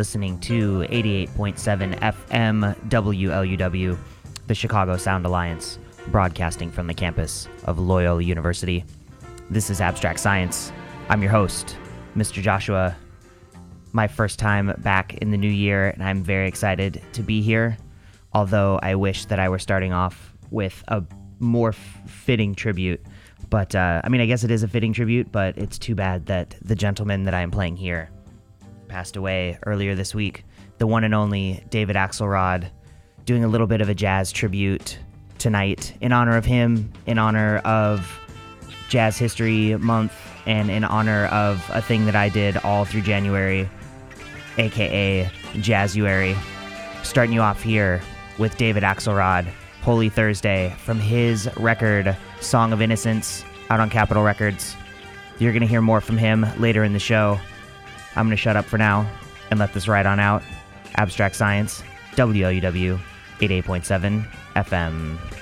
Listening to 88.7 FM WLUW, the Chicago Sound Alliance, broadcasting from the campus of Loyola University. This is Abstract Science. I'm your host, Mr. Joshua. My first time back in the new year, and I'm very excited to be here. Although I wish that I were starting off with a more fitting tribute. But, uh, I mean, I guess it is a fitting tribute, but it's too bad that the gentleman that I am playing here passed away earlier this week. The one and only David Axelrod doing a little bit of a jazz tribute tonight in honor of him, in honor of Jazz History Month, and in honor of a thing that I did all through January, aka Jazzuary. Starting you off here with David Axelrod, Holy Thursday, from his record Song of Innocence out on Capitol Records. You're going to hear more from him later in the show. I'm going to shut up for now and let this ride on out. Abstract Science, WLUW 88.7 FM.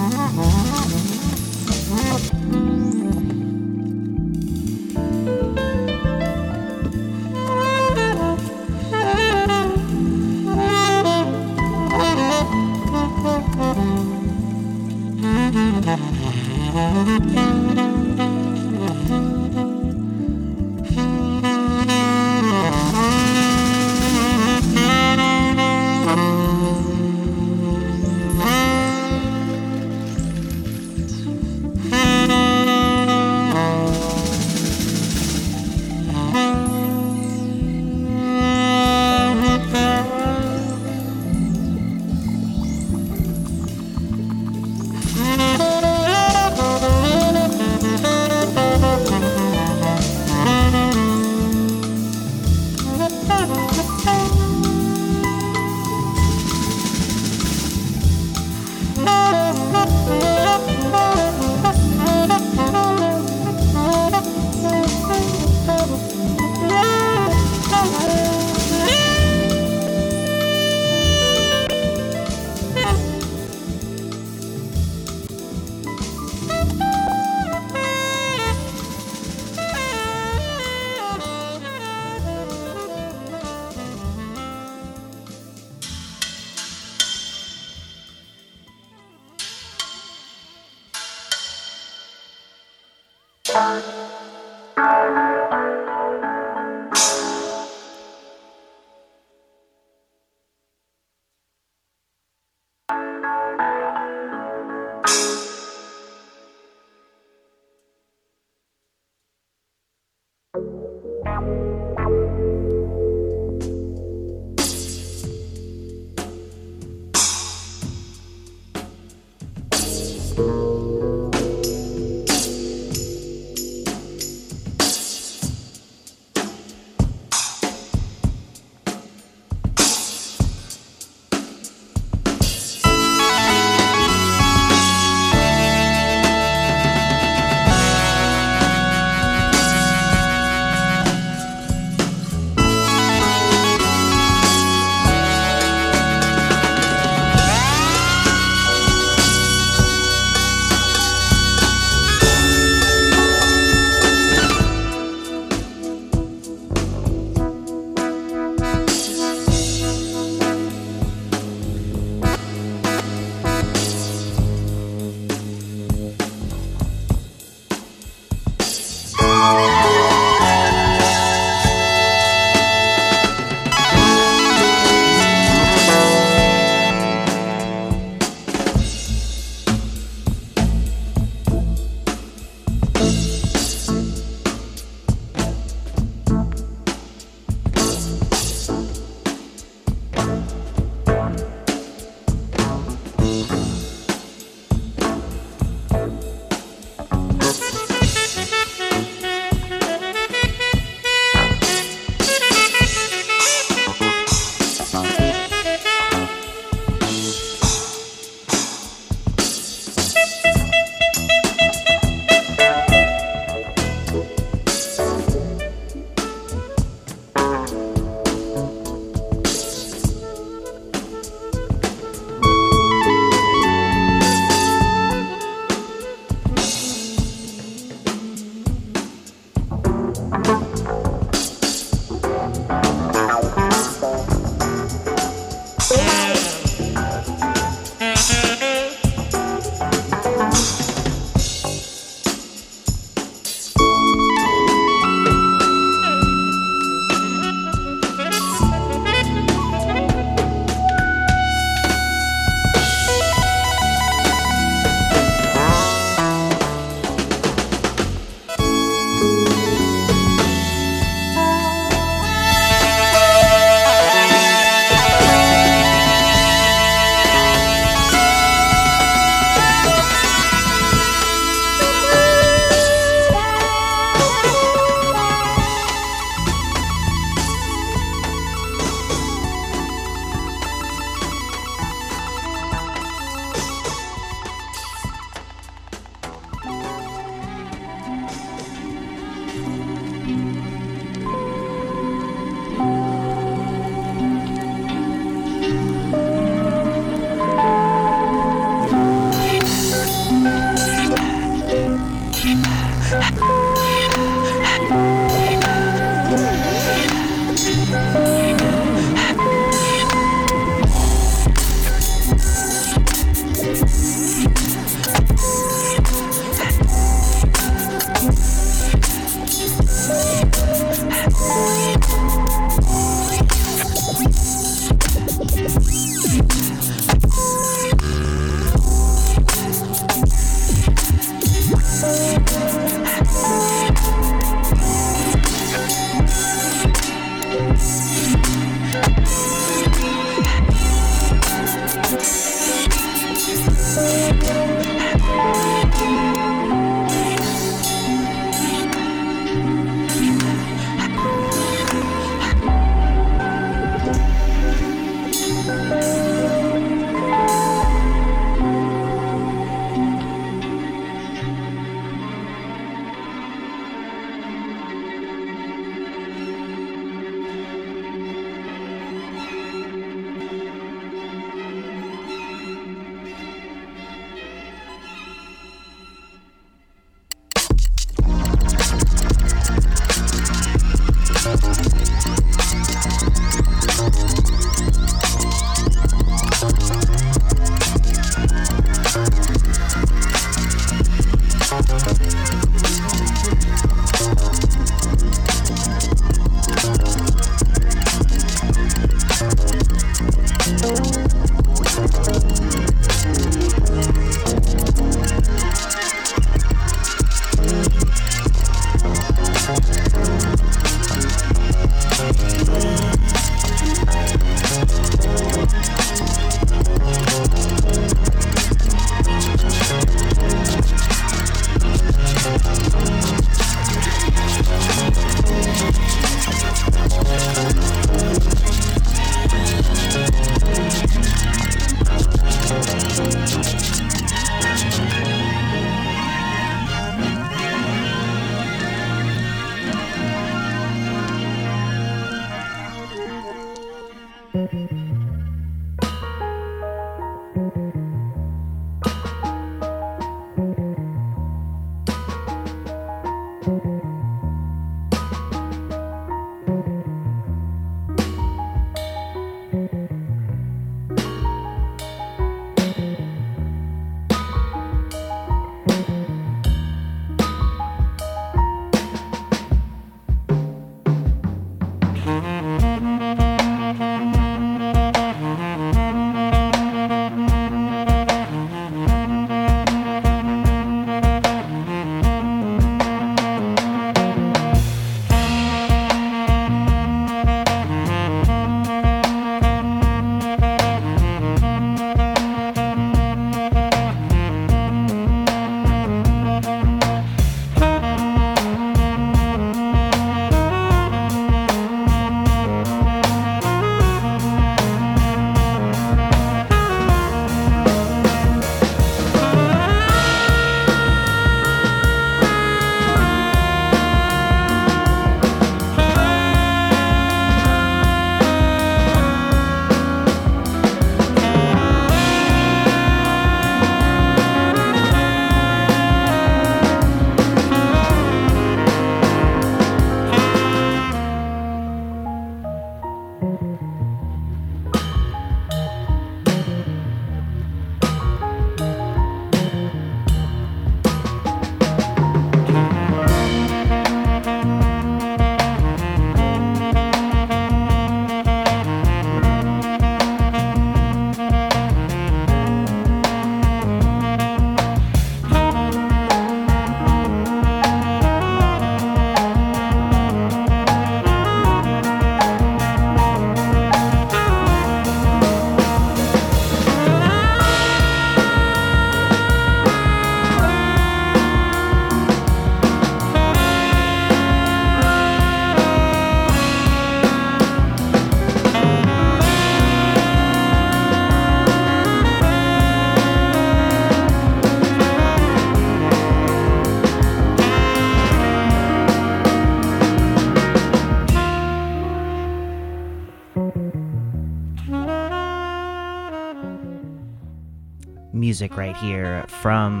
Music right here from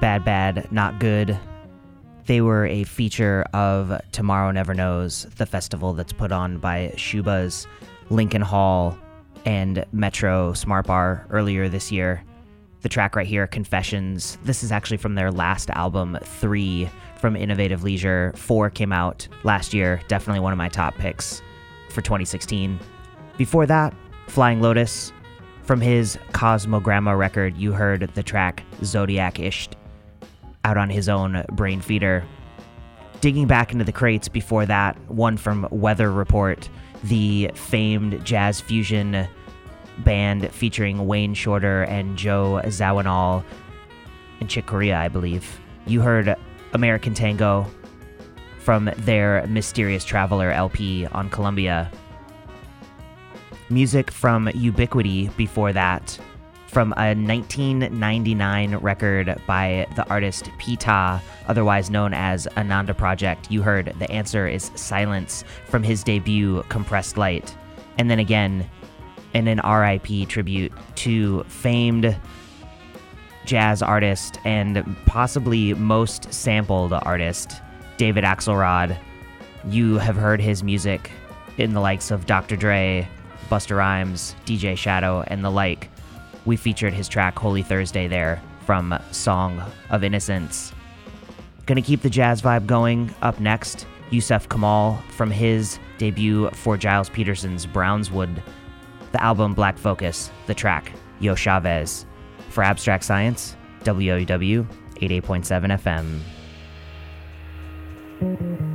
Bad Bad Not Good. They were a feature of Tomorrow Never Knows, the festival that's put on by Schubas Lincoln Hall and Metro Smart Bar earlier this year. The track right here, Confessions, this is actually from their last album, Three, from Innovative Leisure. Four came out last year, definitely one of my top picks for 2016. Before that, Flying Lotus. From his Cosmogramma record, you heard the track Zodiac Isht out on his own Brainfeeder. Digging back into the crates before that, one from Weather Report, the famed jazz fusion band featuring Wayne Shorter and Joe Zawinul and Chick Corea, I believe. You heard American Tango from their Mysterious Traveler LP on Columbia. Music from Ubiquity before that, from a 1999 record by the artist P'taah, otherwise known as Ananda Project. You heard The Answer is Silence from his debut Compressed Light. And then again, in an RIP tribute to famed jazz artist and possibly most sampled artist, David Axelrod. You have heard his music in the likes of Dr. Dre, Busta Rhymes, DJ Shadow, and the like. We featured his track Holy Thursday there from Song of Innocence. Gonna keep the jazz vibe going. Up next, Yussef Kamaal from his debut for Gilles Peterson's Brownswood, the album Black Focus, the track Yo Chavez. For Abstract Science, WOW 88.7 FM.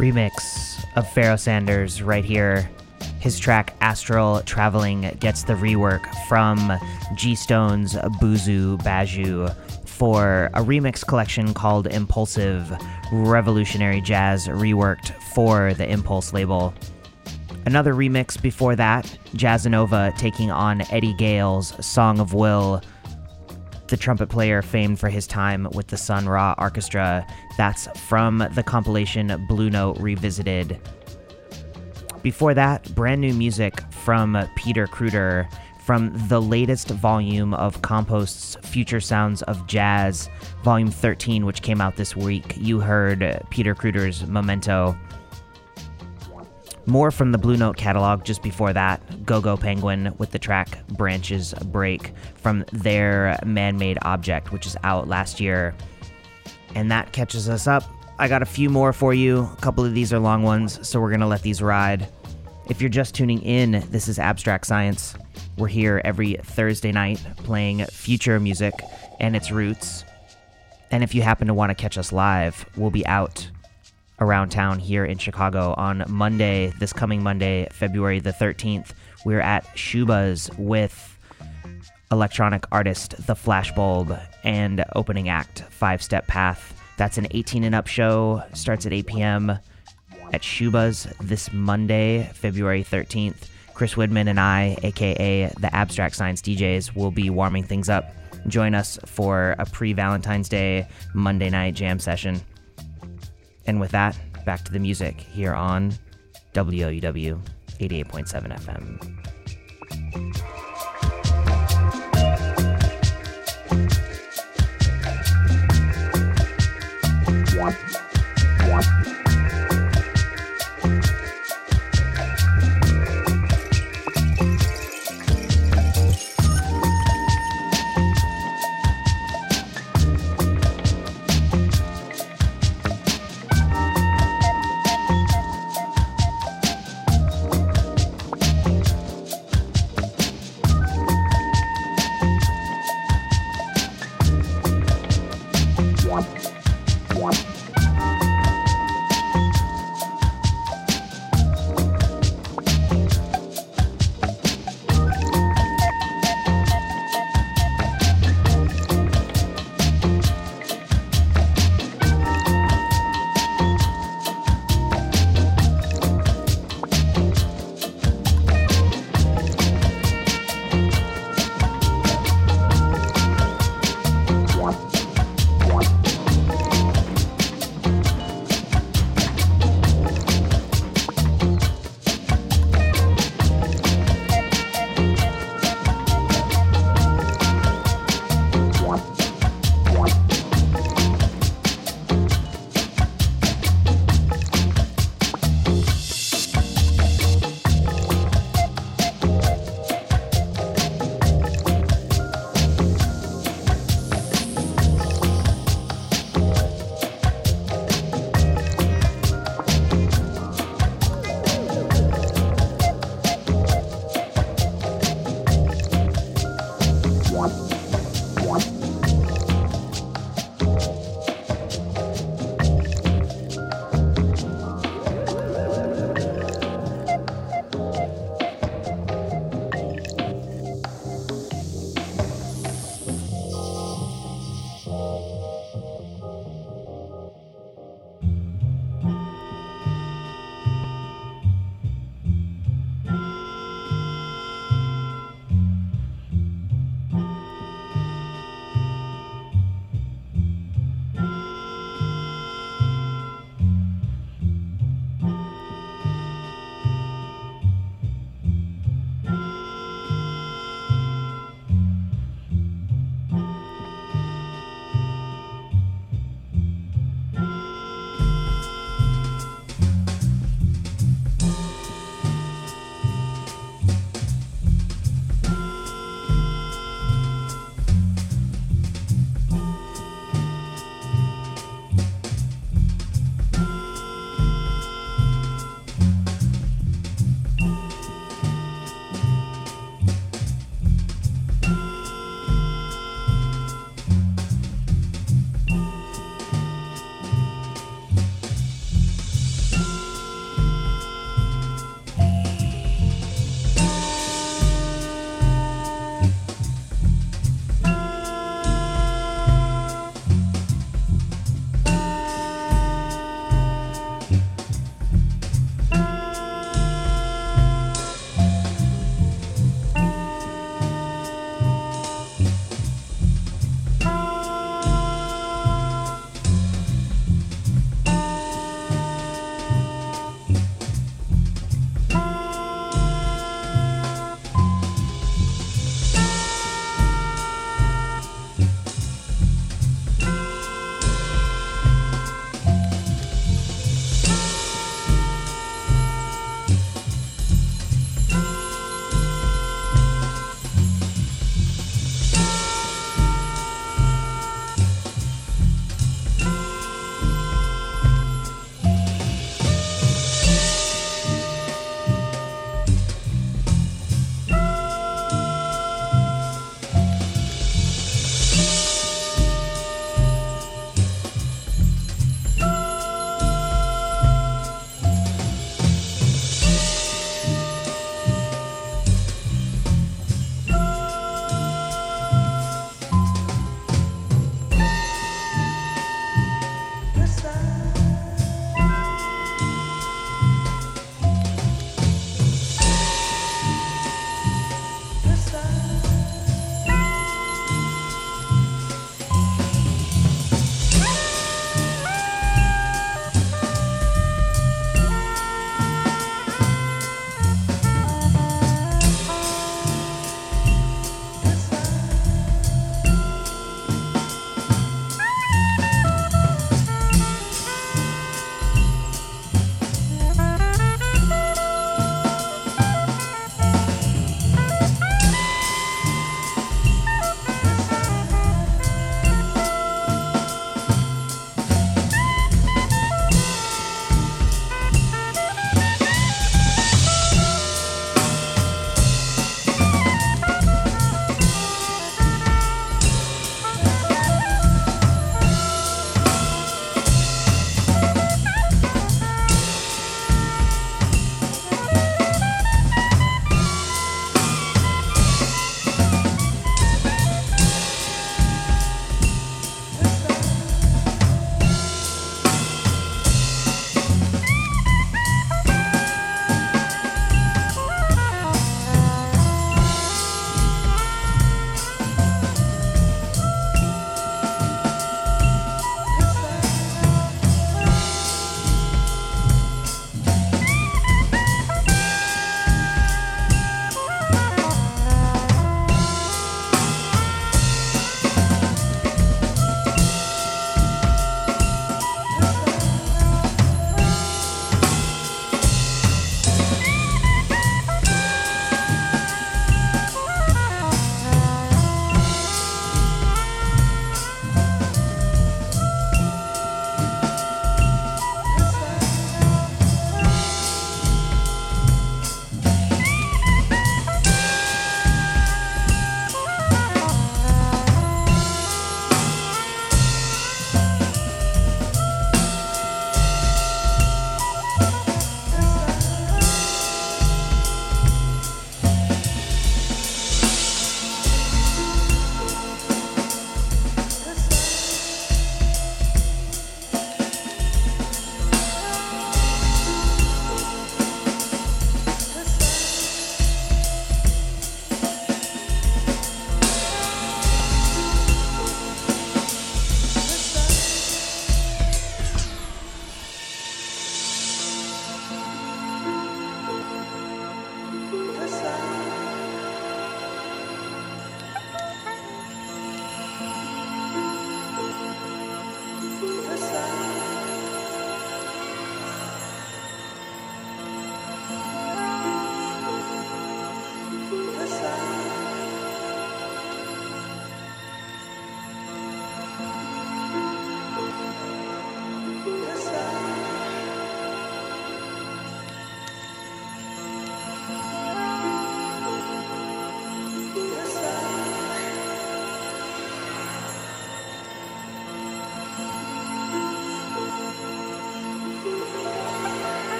Remix of Pharoah Sanders right here. His track Astral Traveling gets the rework from G Stone's Boozoo Bajou for a remix collection called Impulsive Revolutionary Jazz Reworked for the Impulse label. Another remix before that, Jazzanova taking on Eddie Gale's Song of Will, the trumpet player famed for his time with the Sun Ra Orchestra. That's from the compilation Blue Note Revisited. Before that, brand new music from Peter Kruder from the latest volume of Compost's Future Sounds of Jazz, volume 13, which came out this week. You heard Peter Kruder's Memento. More from the Blue Note catalog just before that, GoGo Penguin with the track Branches Break from their Man Made Object, which is out last year. And that catches us up. I got a few more for you. A couple of these are long ones, so we're going to let these ride. If you're just tuning in, this is Abstract Science. We're here every Thursday night playing future music and its roots. And if you happen to want to catch us live, we'll be out around town here in Chicago on Monday, this coming Monday, February the 13th. We're at Schubas with electronic artist The Flashbulb and opening act Five Step Path. That's an 18 and up show, starts at 8 p.m. at Schubas this Monday, February 13th. Chris Widman and I, aka the Abstract Science DJs, will be warming things up. Join us for a pre Valentine's Day Monday night jam session. And with that, back to the music here on WLUW 88.7 FM.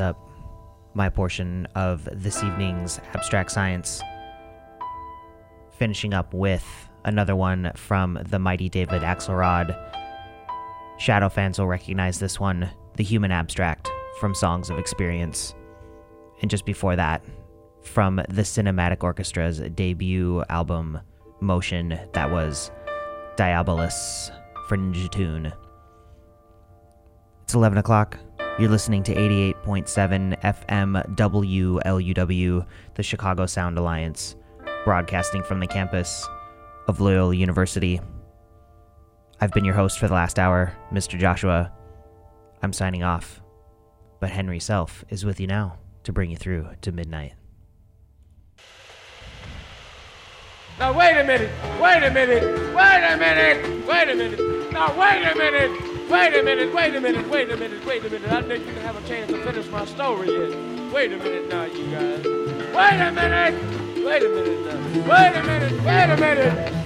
Up my portion of this evening's abstract science. Finishing up with another one from the mighty David Axelrod. Shadow fans will recognize this one, The Human Abstract, from Songs of Experience. And just before that, from the Cinematic Orchestra's debut album, Motion, that was Diabolus Fringe Tune. It's 11 o'clock. You're listening to 88.7 FM WLUW, the Chicago Sound Alliance, broadcasting from the campus of Loyola University. I've been your host for the last hour, Mr. Joshua. I'm signing off, but Henry Self is with you now to bring you through to midnight. Now wait a minute, wait a minute, wait a minute, wait a minute. Now wait a minute, wait a minute, wait a minute, wait a minute, wait a minute. I think you can have a chance to finish my story yet. Wait a minute now, you guys. Wait a minute, wait a minute now. Wait a minute, wait a minute.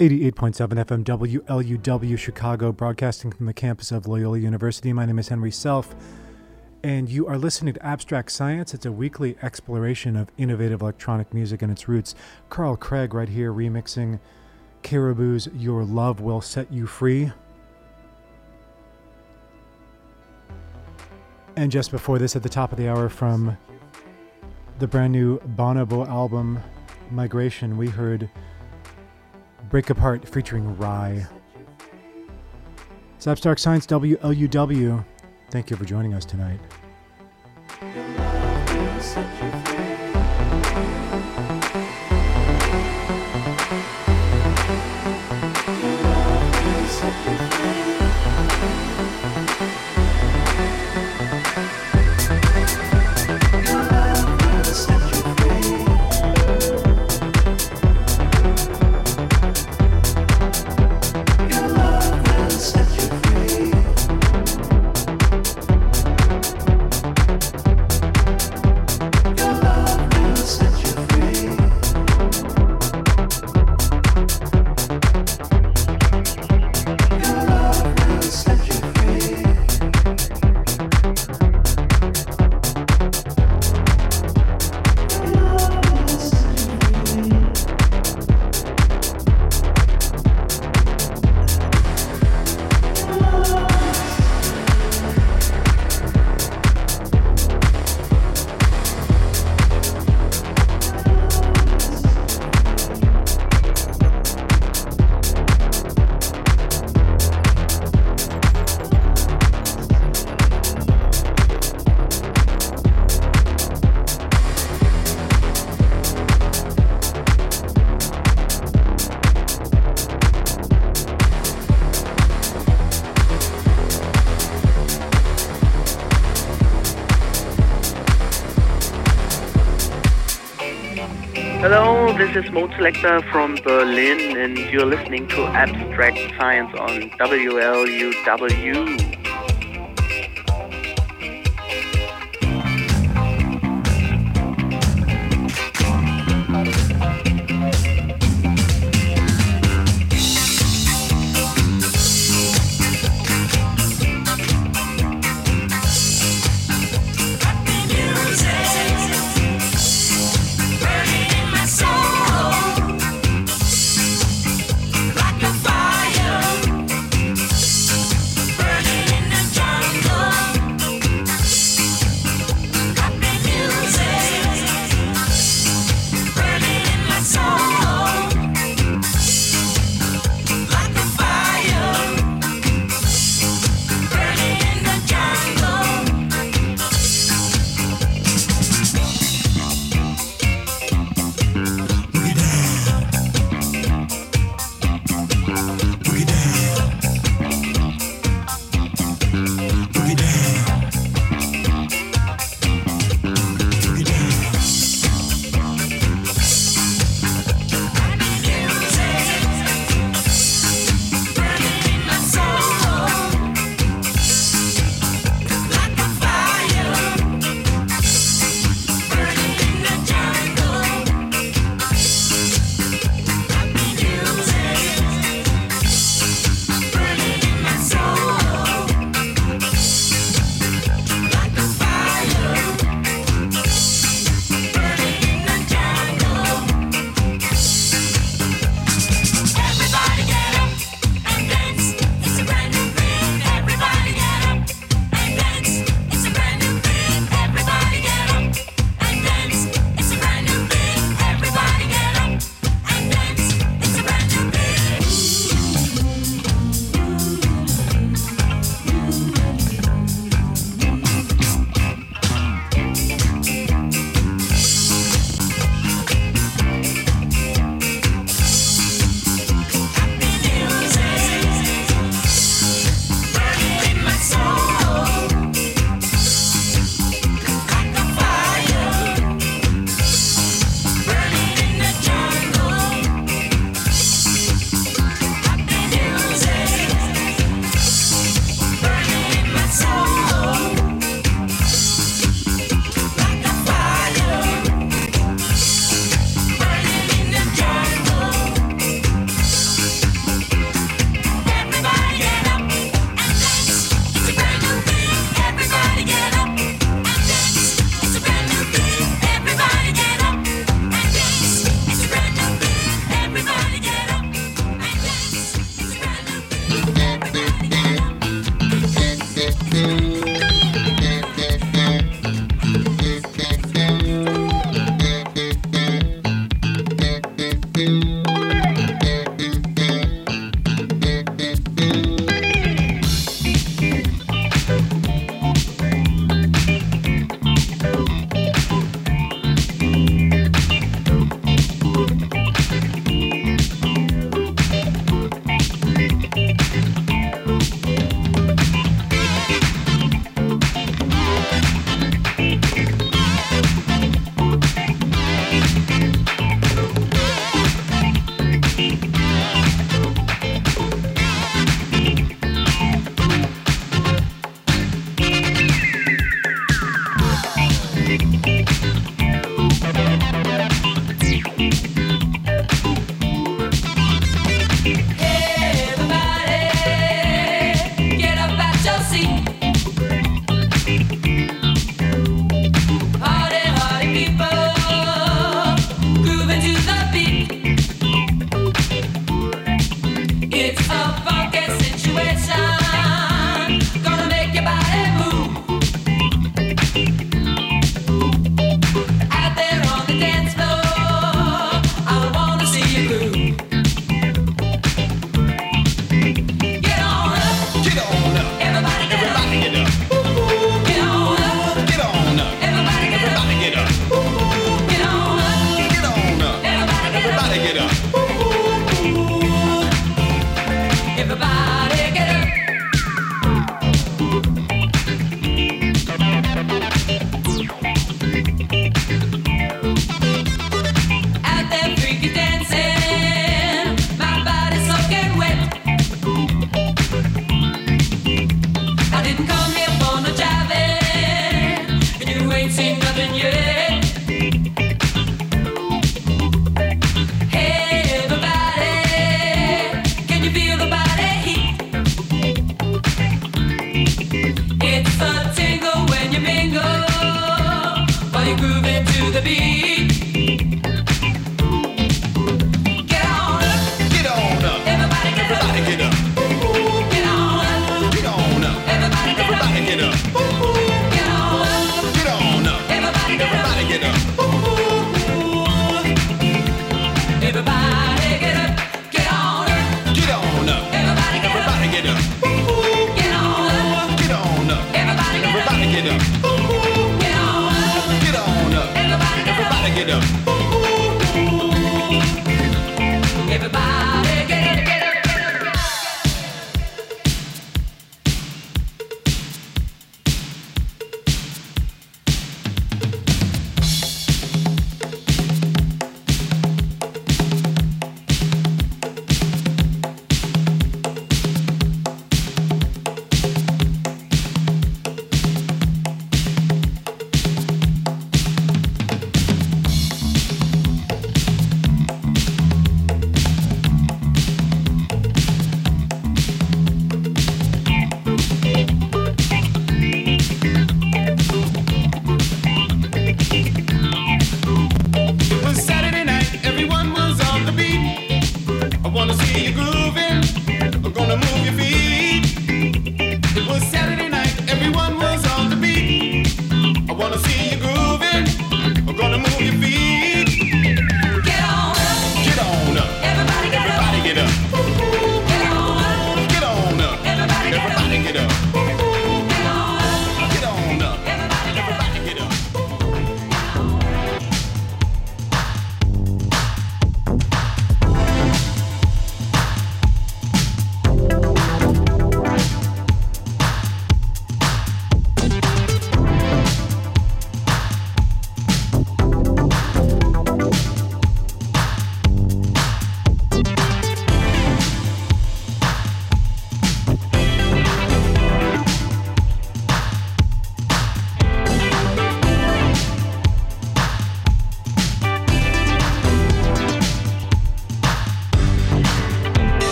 88.7 FM WLUW Chicago, broadcasting from the campus of Loyola University. My name is Henry Self, and you are listening to Abstract Science. It's a weekly exploration of innovative electronic music and its roots. Carl Craig, right here, remixing Caribou's Your Love Will Set You Free. And just before this, at the top of the hour, from the brand new Bonobo album, Migration, we heard. Break Apart featuring Rhye. It's Science WLUW. Thank you for joining us tonight. Selector from Berlin, and you're listening to Abstract Science on WLUW.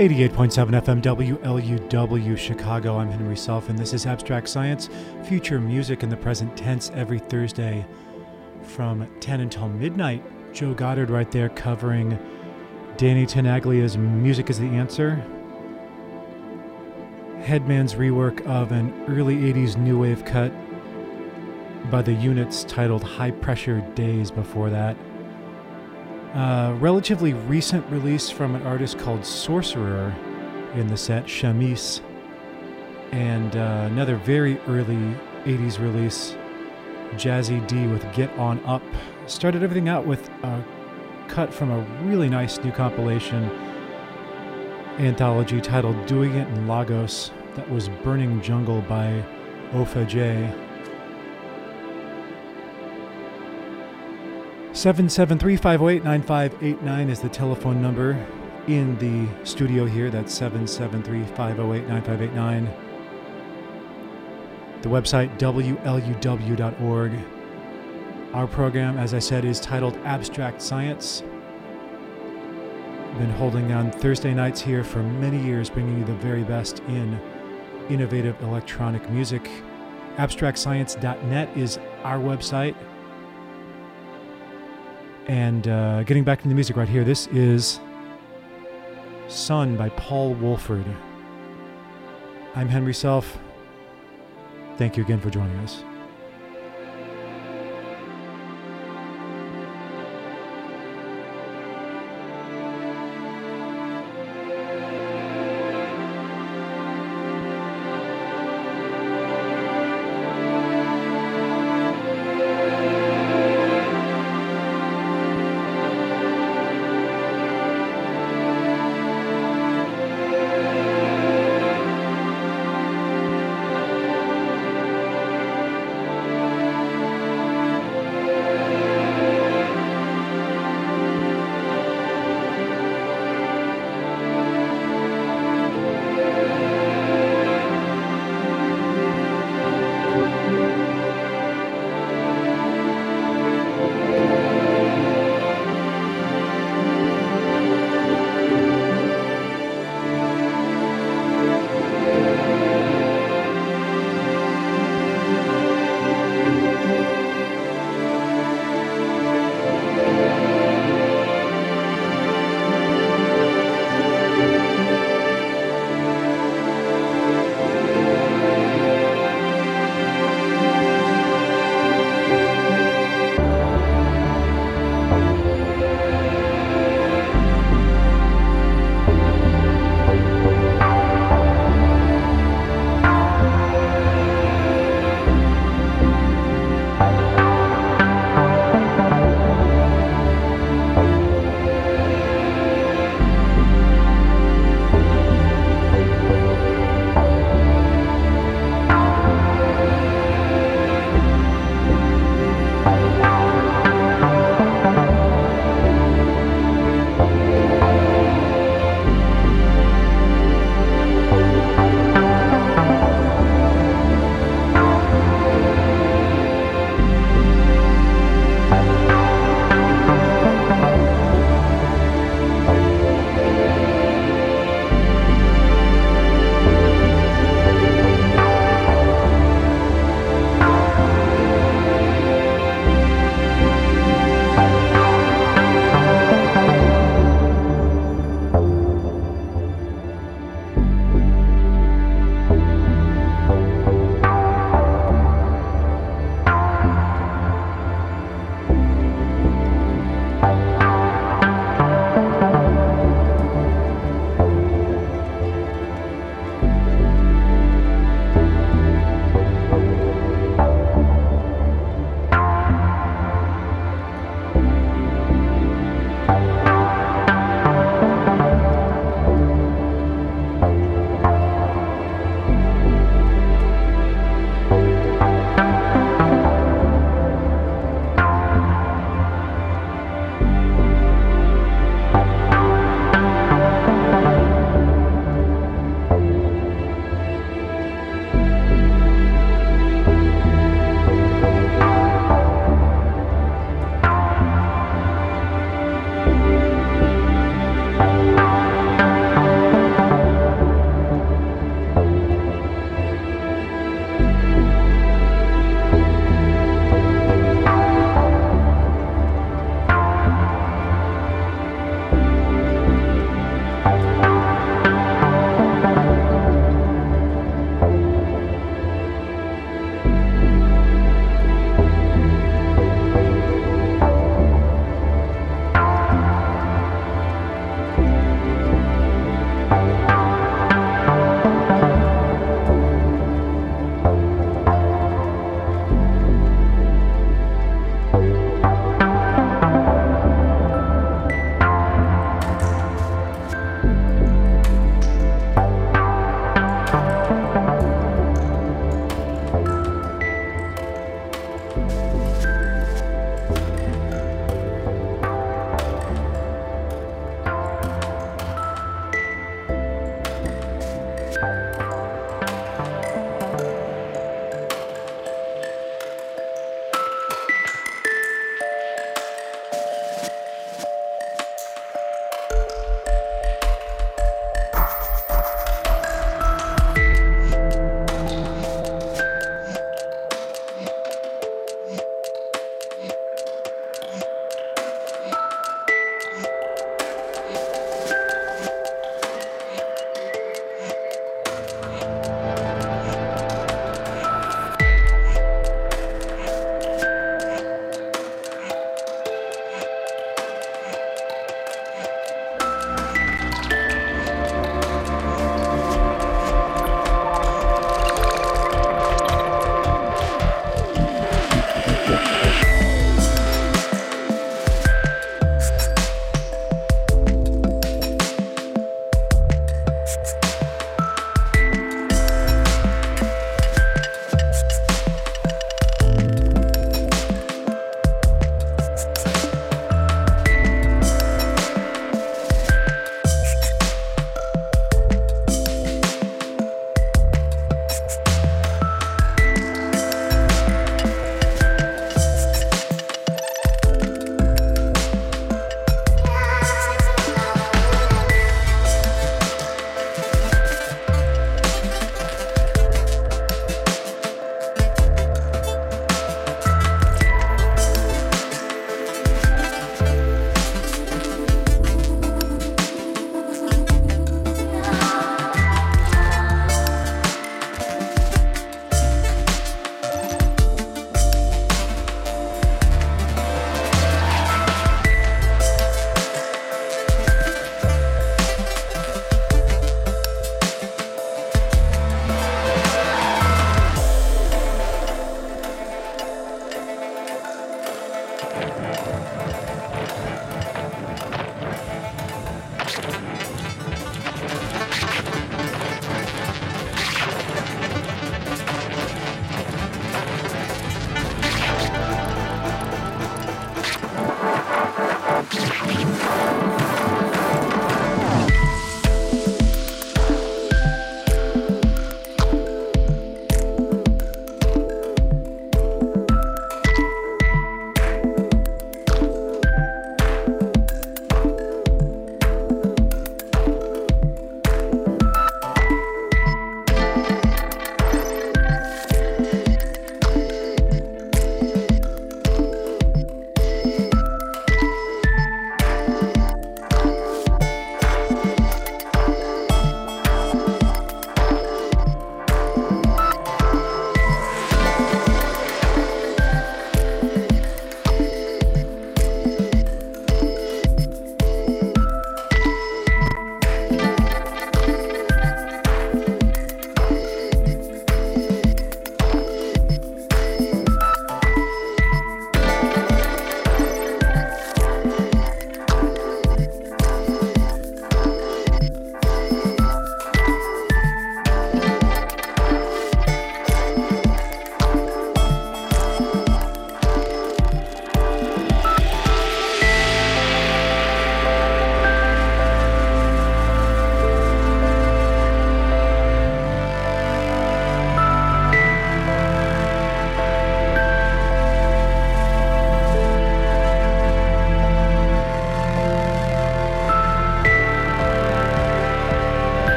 88.7 FM WLUW Chicago. I'm Henry Self, and this is Abstract Science, future music in the present tense every Thursday from 10 until midnight. Joe Goddard right there covering Danny Tenaglia's Music is the Answer. Headman's rework of an early 80s new wave cut by the units titled High Pressure Days before that. Uh, relatively recent release from an artist called Sorcerer in the set, Shamis. And uh, another very early 80s release, Jazzy D with Get On Up. Started everything out with a cut from a really nice new compilation anthology titled Doing It in Lagos that was Burning Jungle by Ofa J. 773-508-9589 is the telephone number in the studio here. That's 773-508-9589. The website wluw.org. Our program, as I said, is titled Abstract Science. Been holding on Thursday nights here for many years, bringing you the very best in innovative electronic music. AbstractScience.net is our website. And uh, getting back to the music right here, this is Sun by Paul Woolford. I'm Henry Self. Thank you again for joining us.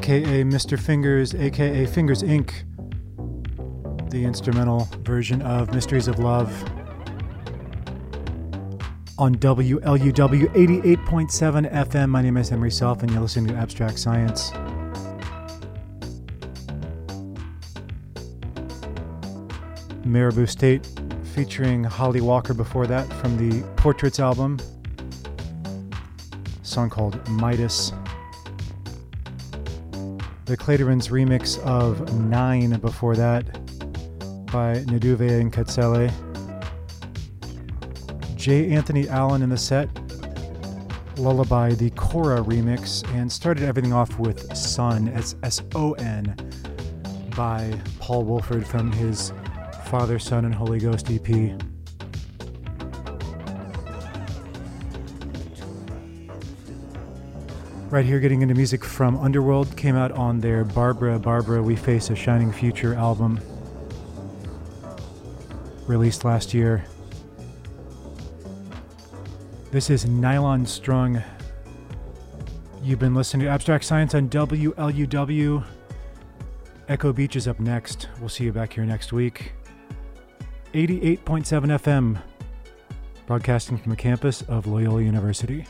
Aka Mr. Fingers, aka Fingers Inc., the instrumental version of Mysteries of Love on WLUW 88.7 FM. My name is Henry Self, and you're listening to Abstract Science. Maribou State featuring Holly Walker before that from the Portraits album. song called Midas. The Claterans remix of Nine before that by Naduve and Katsele. J. Anthony Allen in the set, Lullaby, the Cora remix, and started everything off with Sun, Son, S O N, by Paul Woolford from his Father, Son, and Holy Ghost EP. Right here, getting into music from Underworld, came out on their Barbara, Barbara, We Face a Shining Future album, released last year. This is Nylon Strung. You've been listening to Abstract Science on WLUW. Echo Beach is up next. We'll see you back here next week. 88.7 FM, broadcasting from the campus of Loyola University.